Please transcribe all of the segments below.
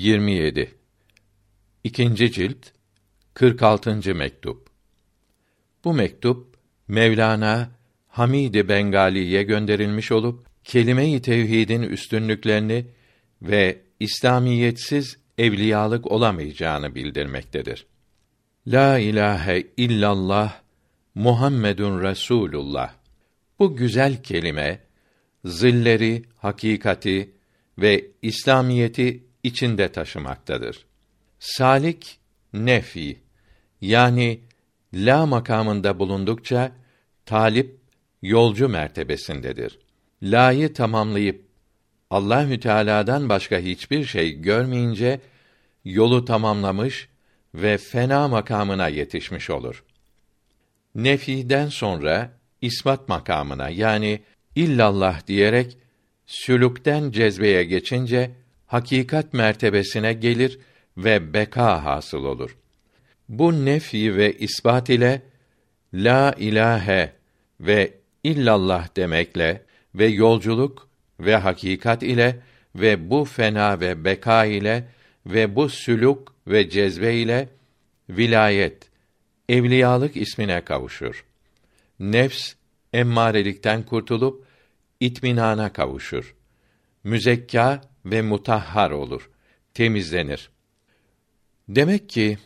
27 İkinci cilt 46. mektup Bu mektup Mevlana Hamid Bengali'ye gönderilmiş olup kelime-i tevhidin üstünlüklerini ve İslamiyetsiz evliyalık olamayacağını bildirmektedir. La ilahe illallah Muhammedun Resulullah. Bu güzel kelime zilleri, hakikati ve İslamiyeti içinde taşımaktadır. Salik nefi yani la makamında bulundukça talip yolcu mertebesindedir. La'yı tamamlayıp Allahü Teala'dan başka hiçbir şey görmeyince yolu tamamlamış ve fena makamına yetişmiş olur. Nefiden sonra ispat makamına yani illallah diyerek sülükten cezbeye geçince hakikat mertebesine gelir ve beka hasıl olur. Bu nefi ve isbat ile la ilahe ve illallah demekle ve yolculuk ve hakikat ile ve bu fena ve beka ile ve bu sülük ve cezbe ile vilayet, evliyalık ismine kavuşur. Nefs emmarelikten kurtulup itminana kavuşur. Müzekka ve mutahhar olur, temizlenir. Demek ki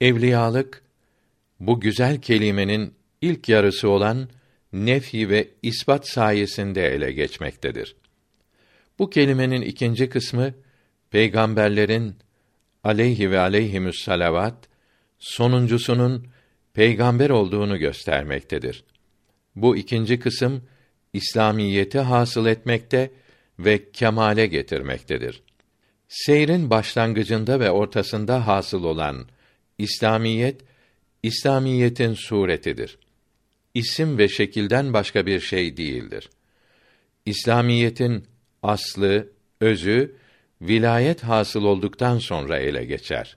evliyalık bu güzel kelimenin ilk yarısı olan nefi ve ispat sayesinde ele geçmektedir. Bu kelimenin ikinci kısmı peygamberlerin aleyhi ve aleyhimüs salavat sonuncusunun peygamber olduğunu göstermektedir. Bu ikinci kısım İslamiyeti hasıl etmekte ve kemale getirmektedir. Seyrin başlangıcında ve ortasında hasıl olan İslamiyet İslamiyetin suretidir. İsim ve şekilden başka bir şey değildir. İslamiyetin aslı, özü vilayet hasıl olduktan sonra ele geçer.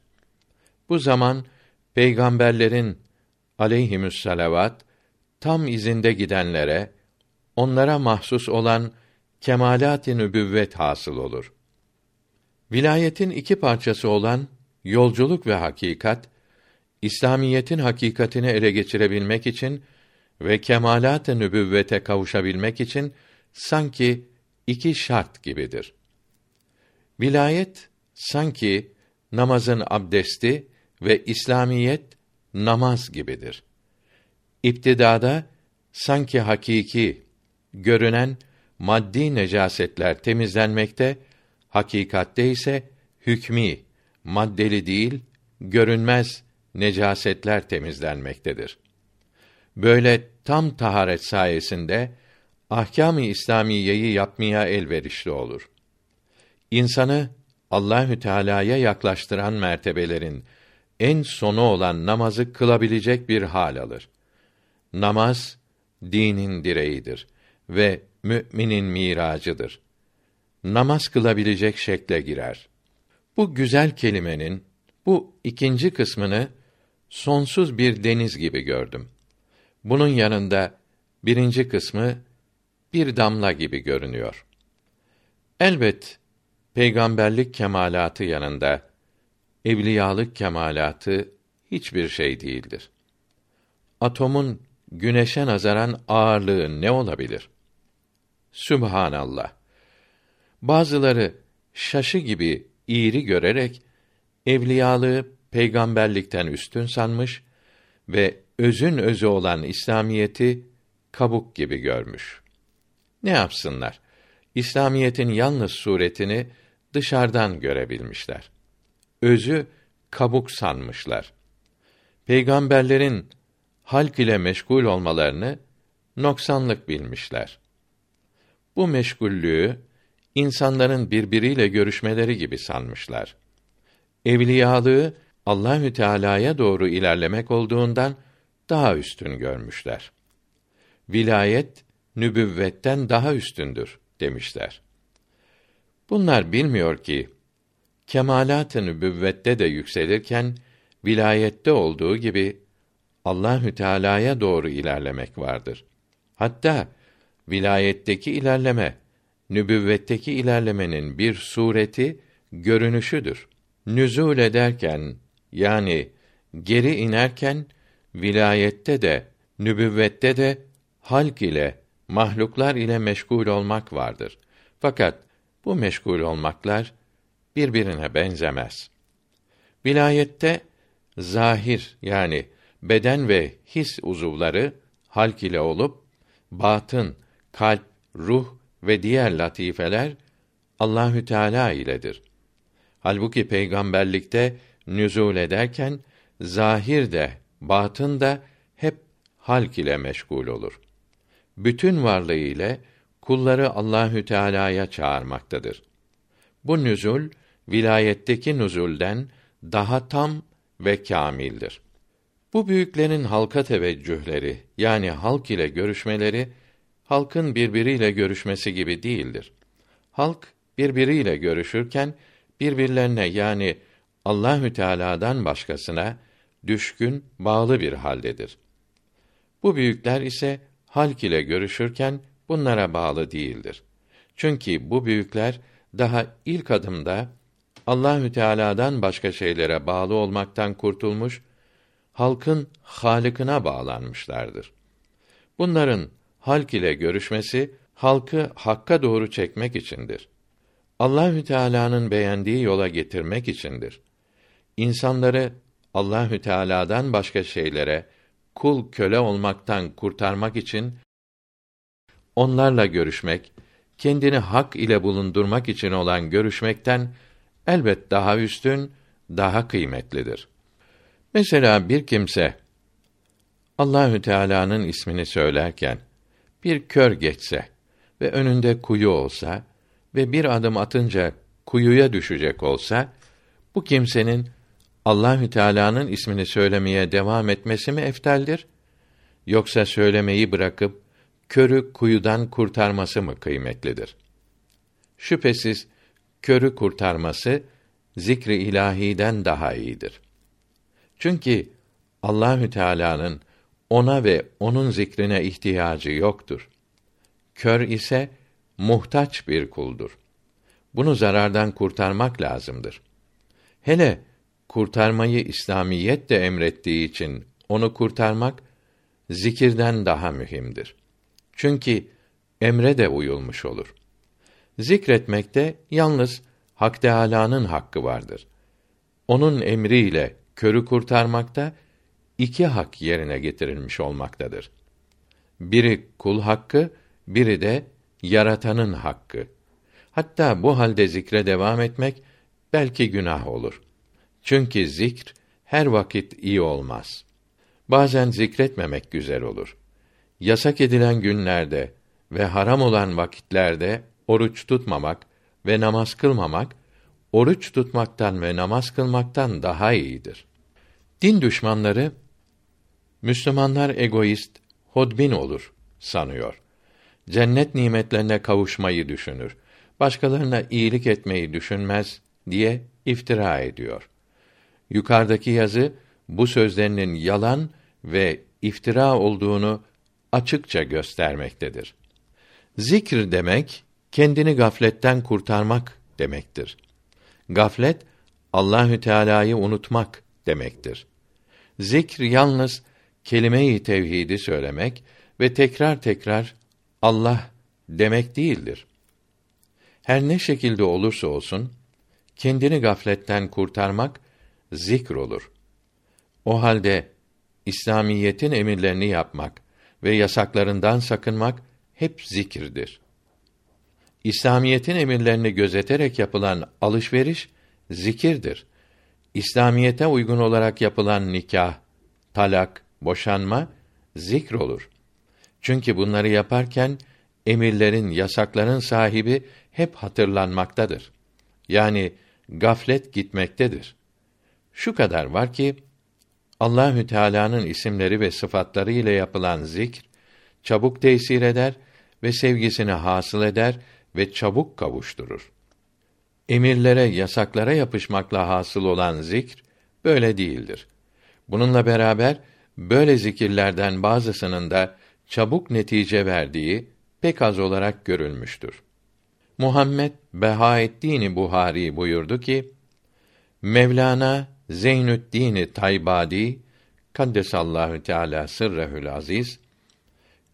Bu zaman peygamberlerin aleyhimüs salavat tam izinde gidenlere onlara mahsus olan kemalat-ı nübüvvet hasıl olur. Vilayetin iki parçası olan yolculuk ve hakikat İslamiyetin hakikatini ele geçirebilmek için ve kemalat-ı nübüvvete kavuşabilmek için sanki iki şart gibidir. Vilayet sanki namazın abdesti ve İslamiyet namaz gibidir. İptidada sanki hakiki, görünen maddi necasetler temizlenmekte, hakikatte ise hükmî, maddeli değil, görünmez necasetler temizlenmektedir. Böyle tam taharet sayesinde ahkâm-ı İslamiyeyi yapmaya elverişli olur. İnsanı Allahü Teala'ya yaklaştıran mertebelerin en sonu olan namazı kılabilecek bir hal alır. Namaz dinin direğidir ve müminin miracıdır. Namaz kılabilecek şekle girer. Bu güzel kelimenin bu ikinci kısmını sonsuz bir deniz gibi gördüm. Bunun yanında birinci kısmı bir damla gibi görünüyor. Elbet peygamberlik kemalatı yanında evliyalık kemalatı hiçbir şey değildir. Atomun güneşe nazaran ağırlığı ne olabilir? Sübhanallah. Bazıları şaşı gibi iğri görerek evliyalığı peygamberlikten üstün sanmış ve özün özü olan İslamiyeti kabuk gibi görmüş. Ne yapsınlar? İslamiyetin yalnız suretini dışarıdan görebilmişler. Özü kabuk sanmışlar. Peygamberlerin halk ile meşgul olmalarını noksanlık bilmişler. Bu meşgullüğü insanların birbiriyle görüşmeleri gibi sanmışlar. Evliyalığı Allahü Teala'ya doğru ilerlemek olduğundan daha üstün görmüşler. Vilayet nübüvvetten daha üstündür demişler. Bunlar bilmiyor ki kemalat-ı nübüvvette de yükselirken vilayette olduğu gibi Allahü Teala'ya doğru ilerlemek vardır. Hatta vilayetteki ilerleme nübüvvetteki ilerlemenin bir sureti görünüşüdür. Nüzul ederken yani geri inerken vilayette de nübüvvette de halk ile mahluklar ile meşgul olmak vardır. Fakat bu meşgul olmaklar birbirine benzemez. Vilayette zahir yani beden ve his uzuvları halk ile olup batın, kalp, ruh ve diğer latifeler Allahü Teala iledir. Halbuki peygamberlikte nüzul ederken zahir de batın da hep halk ile meşgul olur. Bütün varlığı ile kulları Allahü Teala'ya çağırmaktadır. Bu nüzul vilayetteki nüzulden daha tam ve kâmildir. Bu büyüklerin halka teveccühleri yani halk ile görüşmeleri halkın birbiriyle görüşmesi gibi değildir. Halk birbiriyle görüşürken birbirlerine yani Allahü Teala'dan başkasına düşkün, bağlı bir haldedir. Bu büyükler ise halk ile görüşürken bunlara bağlı değildir. Çünkü bu büyükler daha ilk adımda Allahü Teala'dan başka şeylere bağlı olmaktan kurtulmuş, halkın halikına bağlanmışlardır. Bunların halk ile görüşmesi halkı hakka doğru çekmek içindir. Allahü Teala'nın beğendiği yola getirmek içindir. İnsanları Allahü Teala'dan başka şeylere kul köle olmaktan kurtarmak için onlarla görüşmek, kendini hak ile bulundurmak için olan görüşmekten elbet daha üstün, daha kıymetlidir. Mesela bir kimse Allahü Teala'nın ismini söylerken bir kör geçse ve önünde kuyu olsa ve bir adım atınca kuyuya düşecek olsa bu kimsenin Allahü Teala'nın ismini söylemeye devam etmesi mi efteldir? Yoksa söylemeyi bırakıp körü kuyudan kurtarması mı kıymetlidir? Şüphesiz körü kurtarması zikri ilahiden daha iyidir. Çünkü Allahü Teala'nın ona ve onun zikrine ihtiyacı yoktur. Kör ise muhtaç bir kuldur. Bunu zarardan kurtarmak lazımdır. Hele kurtarmayı İslamiyet de emrettiği için onu kurtarmak zikirden daha mühimdir. Çünkü emre de uyulmuş olur. Zikretmekte yalnız Hak Teâlâ'nın hakkı vardır. Onun emriyle körü kurtarmakta iki hak yerine getirilmiş olmaktadır. Biri kul hakkı, biri de yaratanın hakkı. Hatta bu halde zikre devam etmek belki günah olur. Çünkü zikr her vakit iyi olmaz. Bazen zikretmemek güzel olur. Yasak edilen günlerde ve haram olan vakitlerde oruç tutmamak ve namaz kılmamak oruç tutmaktan ve namaz kılmaktan daha iyidir. Din düşmanları Müslümanlar egoist, hodbin olur sanıyor. Cennet nimetlerine kavuşmayı düşünür. Başkalarına iyilik etmeyi düşünmez diye iftira ediyor. Yukarıdaki yazı bu sözlerinin yalan ve iftira olduğunu açıkça göstermektedir. Zikr demek kendini gafletten kurtarmak demektir. Gaflet Allahü Teala'yı unutmak demektir. Zikr yalnız kelime-i tevhidi söylemek ve tekrar tekrar Allah demek değildir. Her ne şekilde olursa olsun kendini gafletten kurtarmak zikr olur. O halde İslamiyetin emirlerini yapmak ve yasaklarından sakınmak hep zikirdir. İslamiyetin emirlerini gözeterek yapılan alışveriş zikirdir. İslamiyete uygun olarak yapılan nikah, talak, boşanma zikr olur. Çünkü bunları yaparken emirlerin, yasakların sahibi hep hatırlanmaktadır. Yani gaflet gitmektedir. Şu kadar var ki Allahü Teala'nın isimleri ve sıfatları ile yapılan zikr çabuk tesir eder ve sevgisini hasıl eder ve çabuk kavuşturur. Emirlere, yasaklara yapışmakla hasıl olan zikr böyle değildir. Bununla beraber böyle zikirlerden bazısının da çabuk netice verdiği pek az olarak görülmüştür. Muhammed Behaeddin Buhari buyurdu ki Mevlana Zeynüddin Taybadi Kaddesallahu Teala sırrehül aziz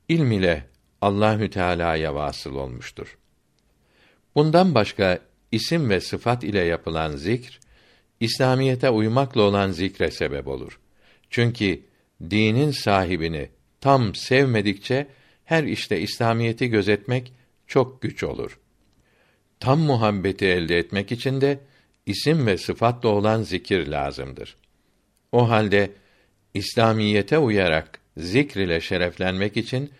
ilm ile Allahü Teala'ya vasıl olmuştur. Bundan başka isim ve sıfat ile yapılan zikr İslamiyete uymakla olan zikre sebep olur. Çünkü dinin sahibini tam sevmedikçe her işte İslamiyeti gözetmek çok güç olur. Tam muhabbeti elde etmek için de isim ve sıfatla olan zikir lazımdır. O halde İslamiyete uyarak zikr ile şereflenmek için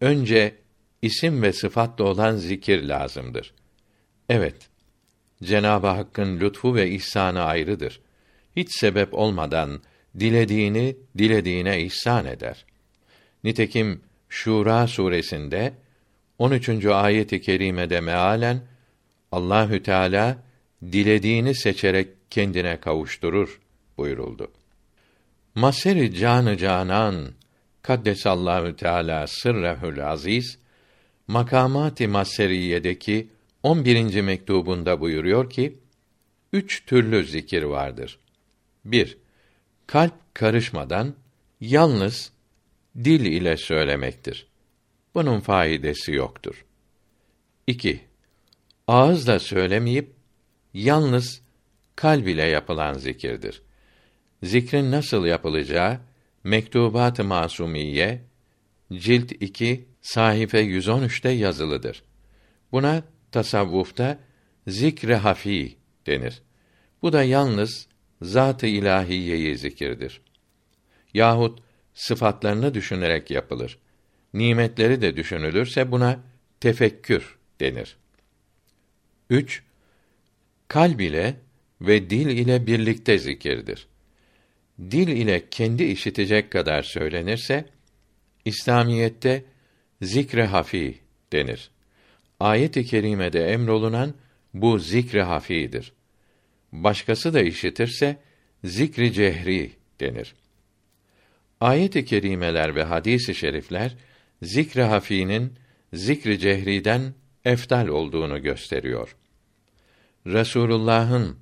önce isim ve sıfatla olan zikir lazımdır. Evet, Cenab-ı Hakk'ın lütfu ve ihsanı ayrıdır. Hiç sebep olmadan dilediğini dilediğine ihsan eder. Nitekim Şura suresinde 13. ayeti kerimede mealen Allahü Teala dilediğini seçerek kendine kavuşturur buyuruldu. Maseri canı canan kaddesallahu teala sırrehül aziz makamat-ı maseriyedeki 11. mektubunda buyuruyor ki üç türlü zikir vardır. 1. Kalp karışmadan yalnız dil ile söylemektir. Bunun faidesi yoktur. 2. Ağızla söylemeyip yalnız kalb ile yapılan zikirdir. Zikrin nasıl yapılacağı Mektubat-ı Masumiye cilt 2 sayfa 113'te yazılıdır. Buna tasavvufta zikre hafi denir. Bu da yalnız zat-ı ilahiyeyi zikirdir. Yahut sıfatlarını düşünerek yapılır. Nimetleri de düşünülürse buna tefekkür denir. 3. Kalb ile ve dil ile birlikte zikirdir. Dil ile kendi işitecek kadar söylenirse İslamiyette zikre hafi denir. Ayet-i kerimede emrolunan bu zikri hafidir. Başkası da işitirse zikri cehri denir. Ayet-i kerimeler ve hadis-i şerifler zikri hafinin zikri cehriden eftal olduğunu gösteriyor. Resulullah'ın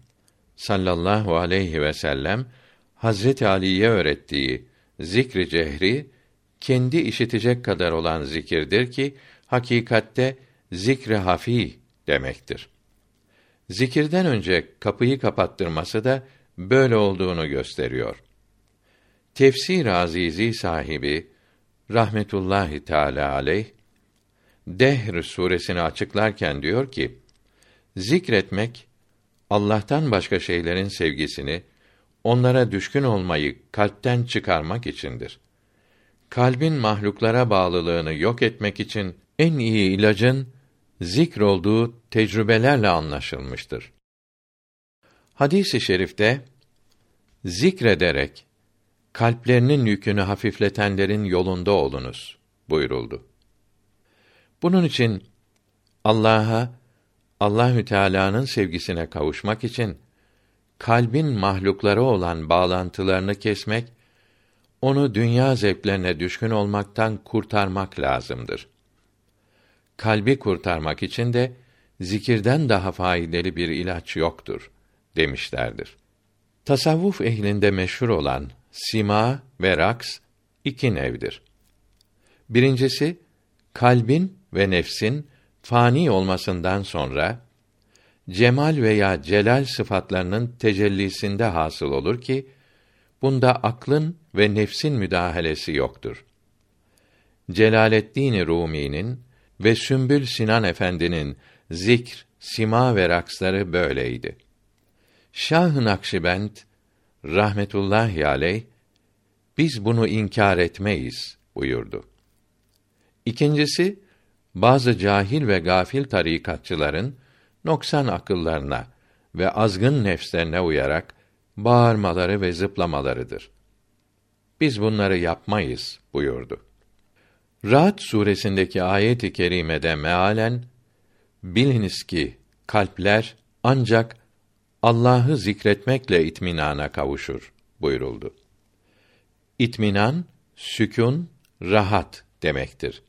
sallallahu aleyhi ve sellem Hazreti Ali'ye öğrettiği zikri cehri kendi işitecek kadar olan zikirdir ki hakikatte zikri hafi demektir. Zikirden önce kapıyı kapattırması da böyle olduğunu gösteriyor. Tefsir Azizi sahibi rahmetullahi teala aleyh Dehr suresini açıklarken diyor ki: Zikretmek Allah'tan başka şeylerin sevgisini, onlara düşkün olmayı kalpten çıkarmak içindir. Kalbin mahluklara bağlılığını yok etmek için en iyi ilacın zikr olduğu tecrübelerle anlaşılmıştır. Hadis-i şerifte zikrederek kalplerinin yükünü hafifletenlerin yolunda olunuz buyuruldu. Bunun için Allah'a Allahü Teala'nın sevgisine kavuşmak için kalbin mahlukları olan bağlantılarını kesmek, onu dünya zevklerine düşkün olmaktan kurtarmak lazımdır kalbi kurtarmak için de zikirden daha faydalı bir ilaç yoktur demişlerdir. Tasavvuf ehlinde meşhur olan sima ve raks iki nevdir. Birincisi kalbin ve nefsin fani olmasından sonra cemal veya celal sıfatlarının tecellisinde hasıl olur ki bunda aklın ve nefsin müdahalesi yoktur. Celaleddin Rumi'nin ve Sümbül Sinan Efendi'nin zikr, sima ve raksları böyleydi. Şah-ı Nakşibend rahmetullahi aleyh biz bunu inkar etmeyiz buyurdu. İkincisi bazı cahil ve gafil tarikatçıların noksan akıllarına ve azgın nefslerine uyarak bağırmaları ve zıplamalarıdır. Biz bunları yapmayız buyurdu. Ra'd suresindeki ayet-i kerimede mealen biliniz ki kalpler ancak Allah'ı zikretmekle itminana kavuşur buyuruldu. İtminan, sükun, rahat demektir.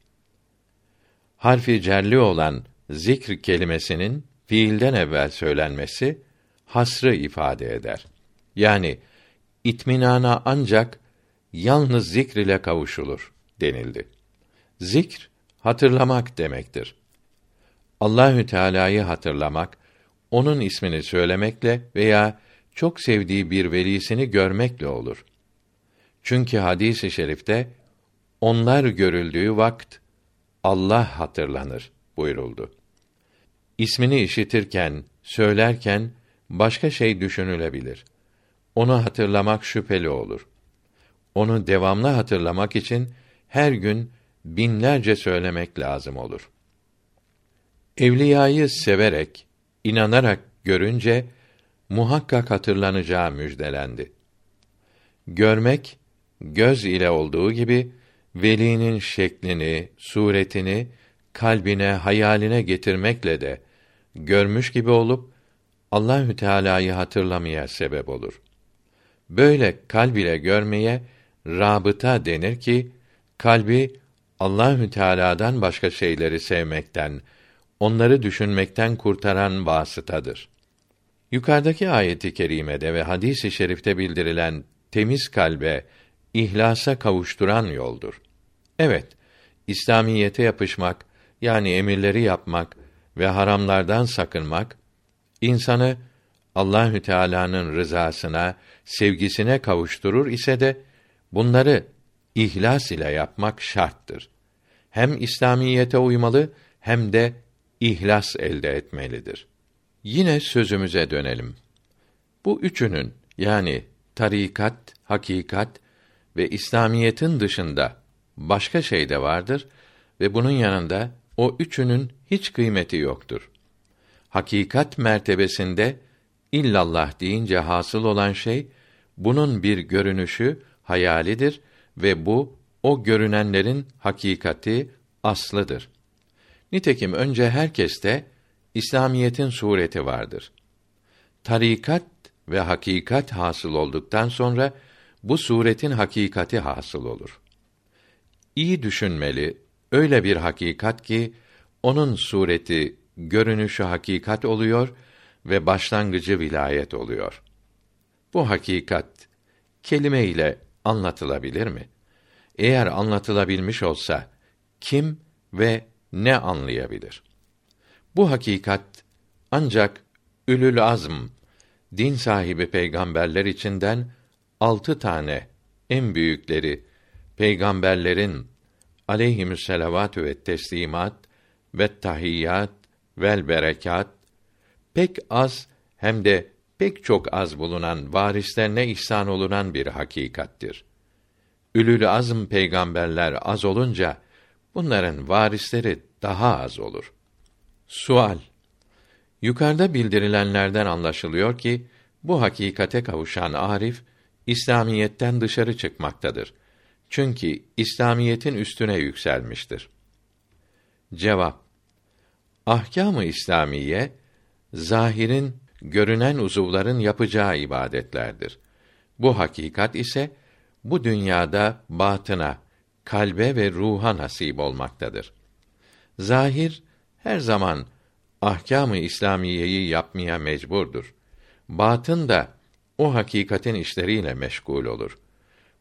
Harfi cerli olan zikr kelimesinin fiilden evvel söylenmesi hasrı ifade eder. Yani itminana ancak yalnız zikr ile kavuşulur denildi. Zikr hatırlamak demektir. Allahü Teala'yı hatırlamak, onun ismini söylemekle veya çok sevdiği bir velisini görmekle olur. Çünkü hadis-i şerifte onlar görüldüğü vakt Allah hatırlanır buyuruldu. İsmini işitirken, söylerken başka şey düşünülebilir. Onu hatırlamak şüpheli olur. Onu devamlı hatırlamak için her gün binlerce söylemek lazım olur. Evliyayı severek, inanarak görünce muhakkak hatırlanacağı müjdelendi. Görmek göz ile olduğu gibi velinin şeklini, suretini kalbine, hayaline getirmekle de görmüş gibi olup Allahü Teala'yı hatırlamaya sebep olur. Böyle kalb ile görmeye rabıta denir ki kalbi Allahü Teala'dan başka şeyleri sevmekten, onları düşünmekten kurtaran vasıtadır. Yukarıdaki ayeti kerimede ve hadisi şerifte bildirilen temiz kalbe, ihlasa kavuşturan yoldur. Evet, İslamiyete yapışmak, yani emirleri yapmak ve haramlardan sakınmak insanı Allahü Teala'nın rızasına, sevgisine kavuşturur ise de bunları ihlas ile yapmak şarttır. Hem İslamiyete uymalı hem de ihlas elde etmelidir. Yine sözümüze dönelim. Bu üçünün yani tarikat, hakikat ve İslamiyetin dışında başka şey de vardır ve bunun yanında o üçünün hiç kıymeti yoktur. Hakikat mertebesinde illallah deyince hasıl olan şey bunun bir görünüşü, hayalidir ve bu o görünenlerin hakikati aslıdır. Nitekim önce herkeste İslamiyetin sureti vardır. Tarikat ve hakikat hasıl olduktan sonra bu suretin hakikati hasıl olur. İyi düşünmeli, öyle bir hakikat ki onun sureti, görünüşü hakikat oluyor ve başlangıcı vilayet oluyor. Bu hakikat kelime ile anlatılabilir mi? Eğer anlatılabilmiş olsa kim ve ne anlayabilir? Bu hakikat ancak ülül azm din sahibi peygamberler içinden altı tane en büyükleri peygamberlerin aleyhimüsselavatü ve teslimat ve tahiyyat vel berekat pek az hem de pek çok az bulunan varislerine ihsan olunan bir hakikattir. Ülül azm peygamberler az olunca bunların varisleri daha az olur. Sual Yukarıda bildirilenlerden anlaşılıyor ki bu hakikate kavuşan arif İslamiyetten dışarı çıkmaktadır. Çünkü İslamiyetin üstüne yükselmiştir. Cevap Ahkâm-ı İslamiye zahirin görünen uzuvların yapacağı ibadetlerdir. Bu hakikat ise bu dünyada batına, kalbe ve ruha nasip olmaktadır. Zahir her zaman ahkâm-ı İslamiyeyi yapmaya mecburdur. Batın da o hakikatin işleriyle meşgul olur.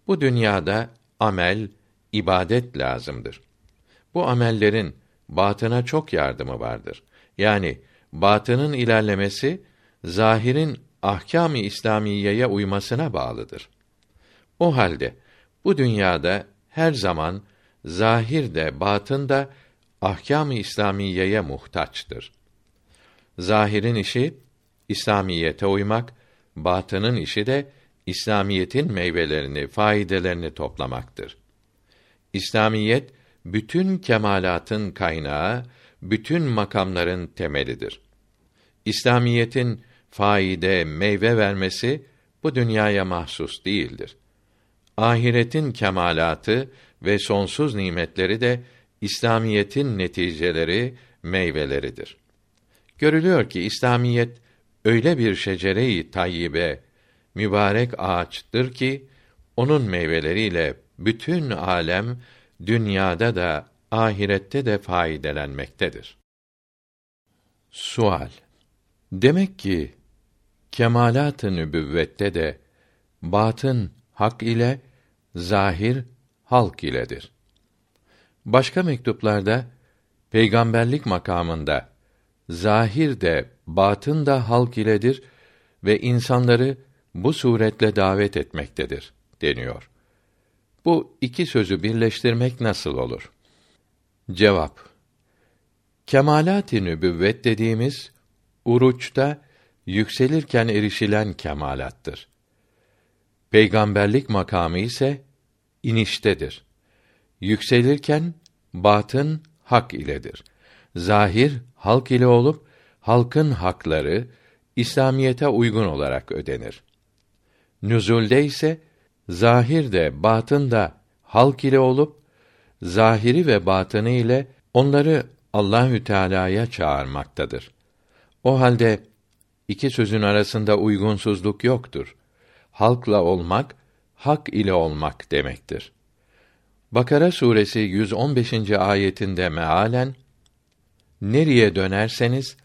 Bu dünyada amel, ibadet lazımdır. Bu amellerin batına çok yardımı vardır. Yani batının ilerlemesi zahirin ahkâm-ı İslamiyeye uymasına bağlıdır. O halde bu dünyada her zaman zahir de batın da ahkâm-ı İslamiyeye muhtaçtır. Zahirin işi İslamiyete uymak, batının işi de İslamiyetin meyvelerini, faydelerini toplamaktır. İslamiyet bütün kemalatın kaynağı, bütün makamların temelidir. İslamiyetin faide, meyve vermesi bu dünyaya mahsus değildir. Ahiretin kemalatı ve sonsuz nimetleri de İslamiyetin neticeleri, meyveleridir. Görülüyor ki İslamiyet öyle bir şecere-i tayyibe, mübarek ağaçtır ki onun meyveleriyle bütün alem dünyada da ahirette de faydelenmektedir. Sual Demek ki kemalat-ı nübüvvette de batın hak ile zahir halk iledir. Başka mektuplarda peygamberlik makamında zahir de batın da halk iledir ve insanları bu suretle davet etmektedir deniyor. Bu iki sözü birleştirmek nasıl olur? Cevap Kemalat-ı nübüvvet dediğimiz uruçta yükselirken erişilen kemalattır. Peygamberlik makamı ise iniştedir. Yükselirken batın hak iledir. Zahir halk ile olup halkın hakları İslamiyete uygun olarak ödenir. Nüzulde ise zahir de batın da halk ile olup zahiri ve batını ile onları Allahü Teala'ya çağırmaktadır. O halde iki sözün arasında uygunsuzluk yoktur. Halkla olmak, hak ile olmak demektir. Bakara suresi 115. ayetinde mealen Nereye dönerseniz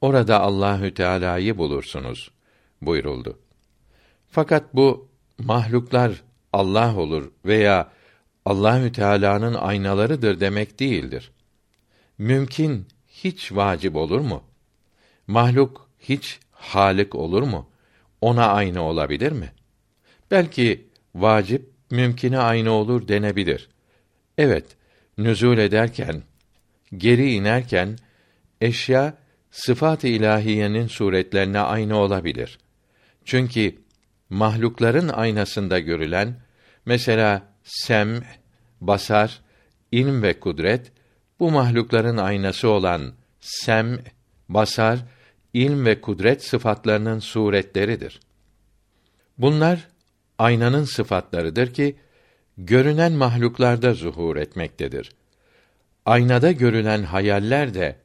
orada Allahü Teala'yı bulursunuz buyuruldu. Fakat bu mahluklar Allah olur veya Allahü Teala'nın aynalarıdır demek değildir. Mümkün hiç vacip olur mu? Mahluk hiç halik olur mu? Ona aynı olabilir mi? Belki vacip mümkine aynı olur denebilir. Evet, nüzul ederken, geri inerken eşya sıfat-ı ilahiyenin suretlerine aynı olabilir. Çünkü mahlukların aynasında görülen mesela sem, basar, ilm ve kudret bu mahlukların aynası olan sem, basar, ilm ve kudret sıfatlarının suretleridir. Bunlar aynanın sıfatlarıdır ki görünen mahluklarda zuhur etmektedir. Aynada görülen hayaller de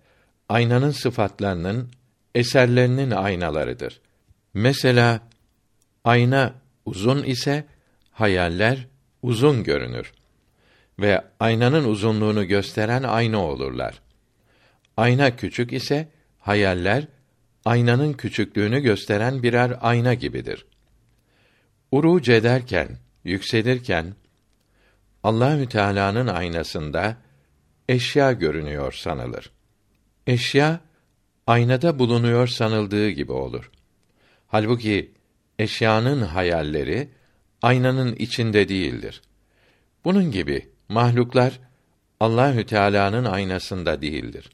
aynanın sıfatlarının eserlerinin aynalarıdır. Mesela ayna uzun ise hayaller uzun görünür ve aynanın uzunluğunu gösteren ayna olurlar. Ayna küçük ise hayaller aynanın küçüklüğünü gösteren birer ayna gibidir. Uruc ederken, yükselirken Allahü Teala'nın aynasında eşya görünüyor sanılır. Eşya aynada bulunuyor sanıldığı gibi olur. Halbuki eşyanın hayalleri aynanın içinde değildir. Bunun gibi mahluklar Allahü Teala'nın aynasında değildir.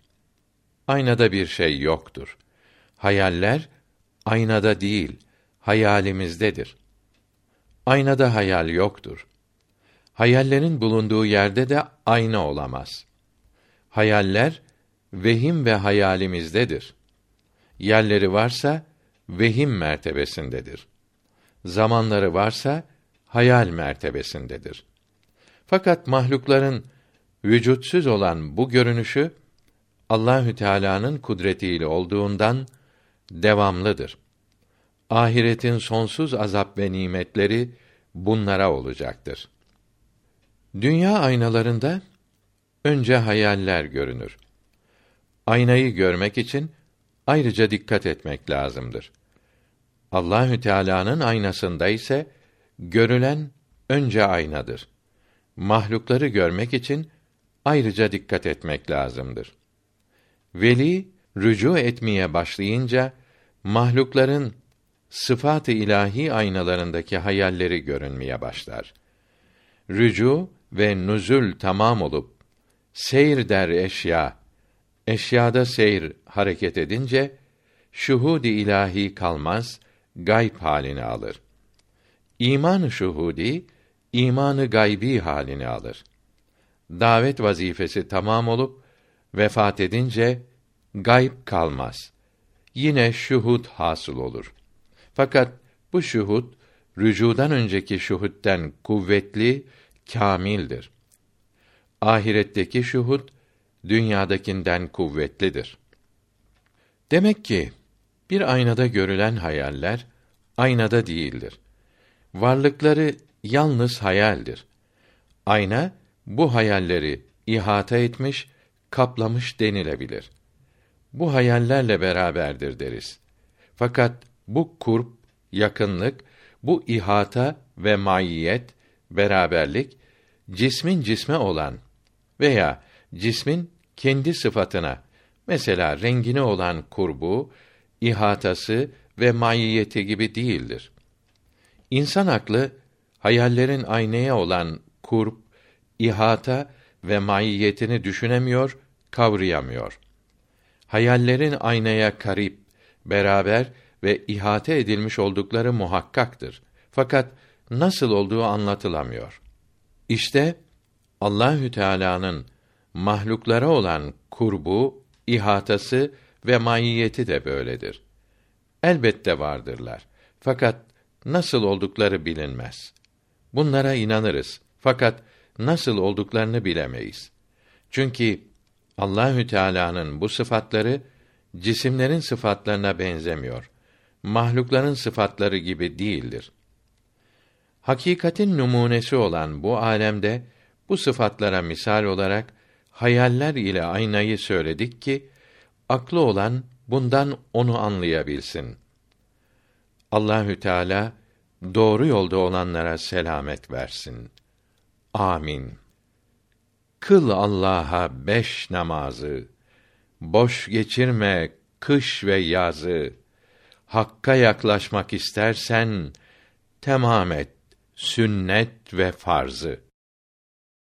Aynada bir şey yoktur. Hayaller aynada değil, hayalimizdedir. Aynada hayal yoktur. Hayallerin bulunduğu yerde de ayna olamaz. Hayaller vehim ve hayalimizdedir. Yerleri varsa vehim mertebesindedir. Zamanları varsa hayal mertebesindedir. Fakat mahlukların vücutsuz olan bu görünüşü Allahü Teala'nın kudretiyle olduğundan devamlıdır. Ahiretin sonsuz azap ve nimetleri bunlara olacaktır. Dünya aynalarında önce hayaller görünür. Aynayı görmek için ayrıca dikkat etmek lazımdır. Allahü Teala'nın aynasında ise görülen önce aynadır. Mahlukları görmek için ayrıca dikkat etmek lazımdır. Veli rücu etmeye başlayınca mahlukların sıfat-ı ilahi aynalarındaki hayalleri görünmeye başlar. Rücu ve nüzül tamam olup seyir der eşya eşyada seyir hareket edince şuhud-i ilahi kalmaz, gayb halini alır. İman şuhudi imanı gaybi halini alır. Davet vazifesi tamam olup vefat edince gayb kalmaz. Yine şuhud hasıl olur. Fakat bu şuhud rücudan önceki şuhudden kuvvetli, kamildir. Ahiretteki şuhud dünyadakinden kuvvetlidir. Demek ki bir aynada görülen hayaller aynada değildir. Varlıkları yalnız hayaldir. Ayna bu hayalleri ihata etmiş, kaplamış denilebilir. Bu hayallerle beraberdir deriz. Fakat bu kurp, yakınlık, bu ihata ve maiyet, beraberlik cismin cisme olan veya cismin kendi sıfatına mesela rengine olan kurbu, ihatası ve maiyeti gibi değildir. İnsan aklı hayallerin aynaya olan kurb, ihata ve maiyetini düşünemiyor, kavrayamıyor. Hayallerin aynaya karip, beraber ve ihate edilmiş oldukları muhakkaktır. Fakat nasıl olduğu anlatılamıyor. İşte Allahü Teala'nın mahluklara olan kurbu, ihatası ve maiyeti de böyledir. Elbette vardırlar. Fakat nasıl oldukları bilinmez. Bunlara inanırız. Fakat nasıl olduklarını bilemeyiz. Çünkü Allahü Teala'nın bu sıfatları cisimlerin sıfatlarına benzemiyor. Mahlukların sıfatları gibi değildir. Hakikatin numunesi olan bu alemde bu sıfatlara misal olarak hayaller ile aynayı söyledik ki aklı olan bundan onu anlayabilsin. Allahü Teala doğru yolda olanlara selamet versin. Amin. Kıl Allah'a beş namazı, boş geçirme kış ve yazı. Hakka yaklaşmak istersen, temam et sünnet ve farzı.